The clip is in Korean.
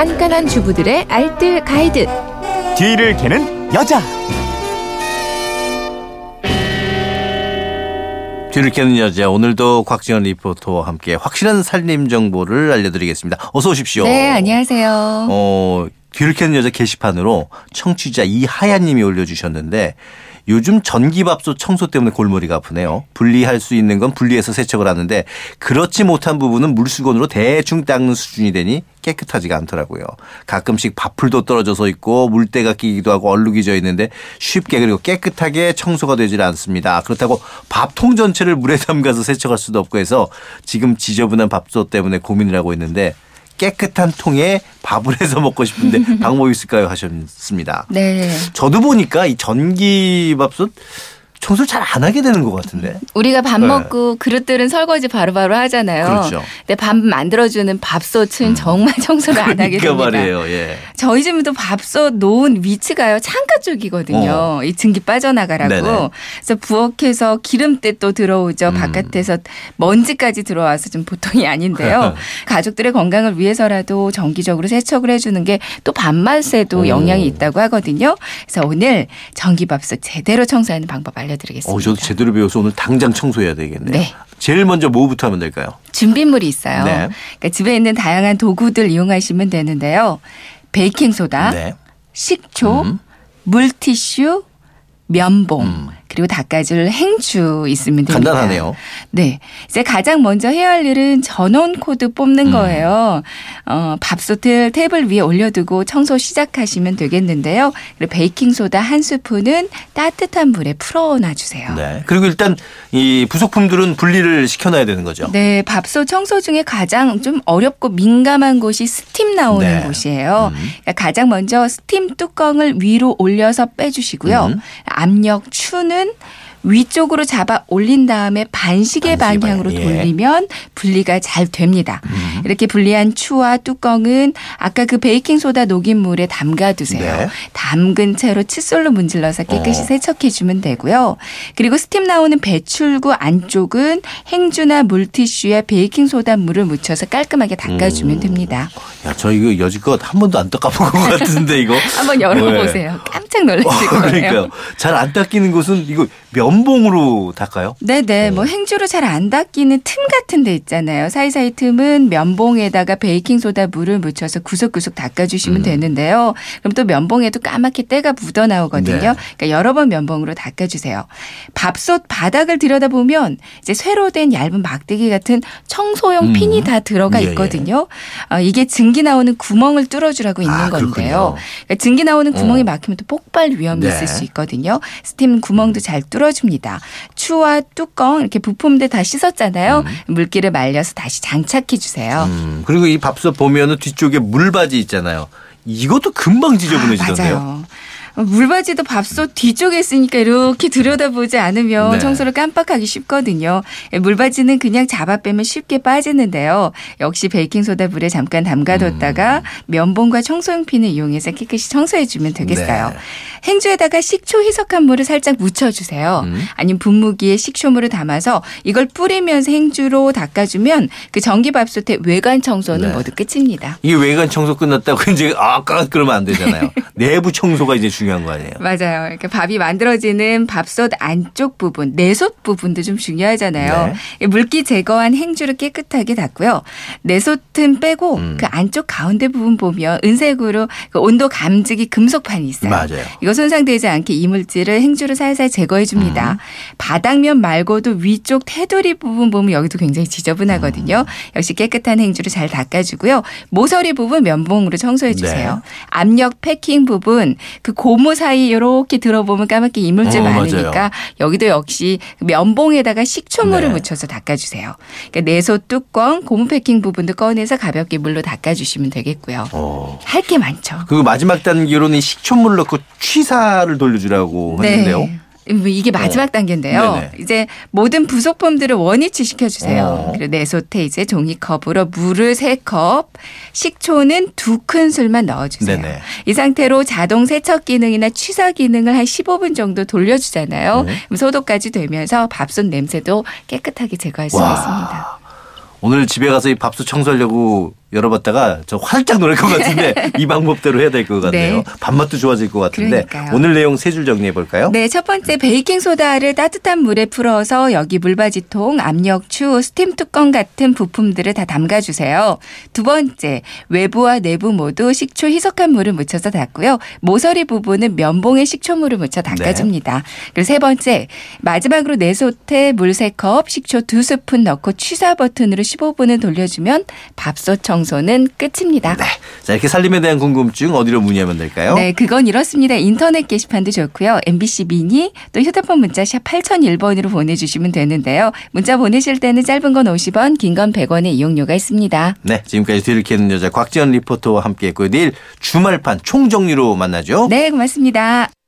깐깐한 주부들의 알뜰 가이드. 뒤를 캐는 여자. 뒤를 캐는 여자 오늘도 곽지연 리포터와 함께 확실한 살림 정보를 알려드리겠습니다. 어서 오십시오. 네, 안녕하세요. 어, 뒤를 캐는 여자 게시판으로 청취자 이하야님이 올려주셨는데 요즘 전기밥솥 청소 때문에 골머리가 아프네요. 분리할 수 있는 건 분리해서 세척을 하는데 그렇지 못한 부분은 물수건으로 대충 닦는 수준이 되니 깨끗하지가 않더라고요. 가끔씩 밥풀도 떨어져서 있고 물때가 끼기도 하고 얼룩이 져 있는데 쉽게 그리고 깨끗하게 청소가 되질 않습니다. 그렇다고 밥통 전체를 물에 담가서 세척할 수도 없고 해서 지금 지저분한 밥솥 때문에 고민을 하고 있는데 깨끗한 통에 밥을 해서 먹고 싶은데 방법이 있을까요 하셨습니다. 네. 저도 보니까 이 전기밥솥 청소를 잘 안 하게 되는 것 같은데. 우리가 밥 네. 먹고 그릇들은 설거지 바로바로 하잖아요. 그렇죠. 음. 근데 밥 만들어주는 밥솥은 정말 청소를 안 하게 그러니까 됩니다. 말이에요. 예. 저희 집도 밥솥 놓은 위치가요 창가 쪽이거든요. 이 증기 빠져나가라고. 어. 네네. 그래서 부엌에서 기름때 또 들어오죠. 음. 바깥에서 먼지까지 들어와서 좀 보통이 아닌데요. 가족들의 건강을 위해서라도 정기적으로 세척을 해주는 게 또 밥맛에도 오. 영향이 있다고 하거든요. 그래서 오늘 전기밥솥 제대로 청소하는 방법 알려드 리겠습니다. 어, 저도 제대로 배워서 오늘 당장 청소해야 되겠네요. 네. 제일 먼저 뭐부터 하면 될까요? 준비물이 있어요. 네. 그러니까 집에 있는 다양한 도구들 이용하시면 되는데요. 베이킹 소다, 네. 식초, 음. 물티슈, 면봉, 음. 그리고 닦아줄 행주 있으면 됩니다. 간단하네요. 네. 이제 가장 먼저 해야 할 일은 전원 코드 뽑는 음. 거예요. 어, 밥솥을 테이블 위에 올려두고 청소 시작하시면 되겠는데요. 그리고 베이킹 소다 한 스푼은 따뜻한 물에 풀어놔 주세요. 네. 그리고 일단 이 부속품들은 분리를 시켜놔야 되는 거죠. 네, 밥솥 청소 중에 가장 좀 어렵고 민감한 곳이 스팀 나오는 네. 곳이에요. 음. 그러니까 가장 먼저 스팀 뚜껑을 위로 올려서 빼주시고요. 음. 압력 추는 yun? 위쪽으로 잡아 올린 다음에 반시계 방향으로 방향, 예. 돌리면 분리가 잘 됩니다. 음. 이렇게 분리한 추와 뚜껑은 아까 그 베이킹 소다 녹인 물에 담가 두세요. 네. 담근 채로 칫솔로 문질러서 깨끗이 어. 세척해 주면 되고요. 그리고 스팀 나오는 배출구 안쪽은 행주나 물티슈에 베이킹 소다 물을 묻혀서 깔끔하게 닦아 주면 음. 됩니다. 야, 저 이거 여지껏 한 번도 안 닦아본 것 같은데 이거. 한번 열어보세요. 깜짝 놀라실 어, 거예요. 그러니까요. 잘 안 닦이는 곳은 이거 면봉으로 닦아요? 네네. 뭐 행주로 잘 안 닦이는 틈 같은 데 있잖아요. 사이사이 틈은 면봉에다가 베이킹소다 물을 묻혀서 구석구석 닦아주시면 음. 되는데요. 그럼 또 면봉에도 까맣게 때가 묻어 나오거든요. 네. 그러니까 여러 번 면봉으로 닦아주세요. 밥솥 바닥을 들여다보면 이제 쇠로 된 얇은 막대기 같은 청소용 음. 핀이 다 들어가 예, 예. 있거든요. 어, 이게 증기 나오는 구멍을 뚫어주라고 있는 아, 건데요. 그러니까 증기 나오는 구멍이 어. 막히면 또 폭발 위험이 네. 있을 수 있거든요. 스팀 구멍도 잘 뚫어 줍니다. 추와 뚜껑 이렇게 부품들 다 씻었잖아요. 물기를 말려서 다시 장착해 주세요. 음, 그리고 이 밥솥 보면은 뒤쪽에 물바지 있잖아요. 이것도 금방 지저분해지던데요. 맞아요. 물바지도 밥솥 뒤쪽에 있으니까 이렇게 들여다보지 않으면 네. 청소를 깜빡하기 쉽거든요. 예, 물바지는 그냥 잡아 빼면 쉽게 빠지는데요. 역시 베이킹소다 물에 잠깐 담가뒀다가 음. 면봉과 청소용핀을 이용해서 깨끗이 청소해주면 되겠어요. 네. 행주에다가 식초 희석한 물을 살짝 묻혀주세요. 음. 아니면 분무기에 식초물을 담아서 이걸 뿌리면서 행주로 닦아주면 그 전기밥솥의 외관 청소는 네. 모두 끝입니다. 이게 외관 청소 끝났다고 이제 아까 그러면 안 되잖아요. 내부 청소가 이제 중요한 거 아니에요. 맞아요. 이렇게 밥이 만들어지는 밥솥 안쪽 부분, 내솥 부분도 좀 중요하잖아요. 이 물기 제거한 행주를 깨끗하게 닦고요. 내솥은 빼고 음. 그 안쪽 가운데 부분 보면 은색으로 그 온도 감지기 금속판이 있어요. 맞아요. 이거 손상되지 않게 이물질을 행주로 살살 제거해 음. 줍니다. 바닥면 말고도 위쪽 테두리 부분 보면 여기도 굉장히 지저분하거든요. 음. 역시 깨끗한 행주로 잘 닦아주고요. 모서리 부분 면봉으로 청소해 주세요. 네. 압력 패킹 부분 그 고무 사이 이렇게 들어보면 까맣게 이물질 어, 많으니까 맞아요. 여기도 역시 그 면봉에다가 식초물을 네. 묻혀서 닦아주세요. 그러니까 내솥 뚜껑 고무 패킹 부분도 꺼내서 가볍게 물로 닦아주시면 되겠고요. 어. 할게 많죠. 그리고 마지막 단계로는 이 식초물 넣고 취사를 돌려주라고 하는데요. 뭐 이게 마지막 단계인데요. 네네. 이제 모든 부속품들을 원위치 시켜주세요. 어. 그리고 내솥에 이제 종이컵으로 물을 세 컵, 식초는 두 큰술만 넣어주세요. 네네. 이 상태로 자동 세척 기능이나 취사 기능을 한 15분 정도 돌려주잖아요. 네. 소독까지 되면서 밥솥 냄새도 깨끗하게 제거할 수 와. 있습니다. 오늘 집에 가서 이 밥솥 청소하려고 열어봤다가 저 화들짝 놀랄 것 같은데 이 방법대로 해야 될 것 같네요. 네. 밥맛도 좋아질 것 같은데 그러니까요. 오늘 내용 세 줄 정리해 볼까요? 네, 첫 번째 베이킹 소다를 따뜻한 물에 풀어서 여기 물받이통, 압력추, 스팀 뚜껑 같은 부품들을 다 담가 주세요. 두 번째, 외부와 내부 모두 식초 희석한 물을 묻혀서 닦고요. 모서리 부분은 면봉에 식초물을 묻혀 닦아줍니다. 그리고 세 번째, 마지막으로 내솥에 물세 컵, 식초 두 스푼 넣고 취사 버튼으로 15분을 돌려주면 밥솥 청 소는 끝입니다. 네. 자 이렇게 살림에 대한 궁금증 어디로 문의하면 될까요? 네, 그건 이렇습니다. 인터넷 게시판도 좋고요. MBC 미니 또 휴대폰 문자 샵 8001번으로 보내주시면 되는데요. 문자 보내실 때는 짧은 건 50원, 긴 건 100원의 이용료가 있습니다. 네, 지금까지 뒤를 캐는 여자 곽지연 리포터와 함께했고요. 내일 주말판 총정리로 만나죠. 네, 고맙습니다.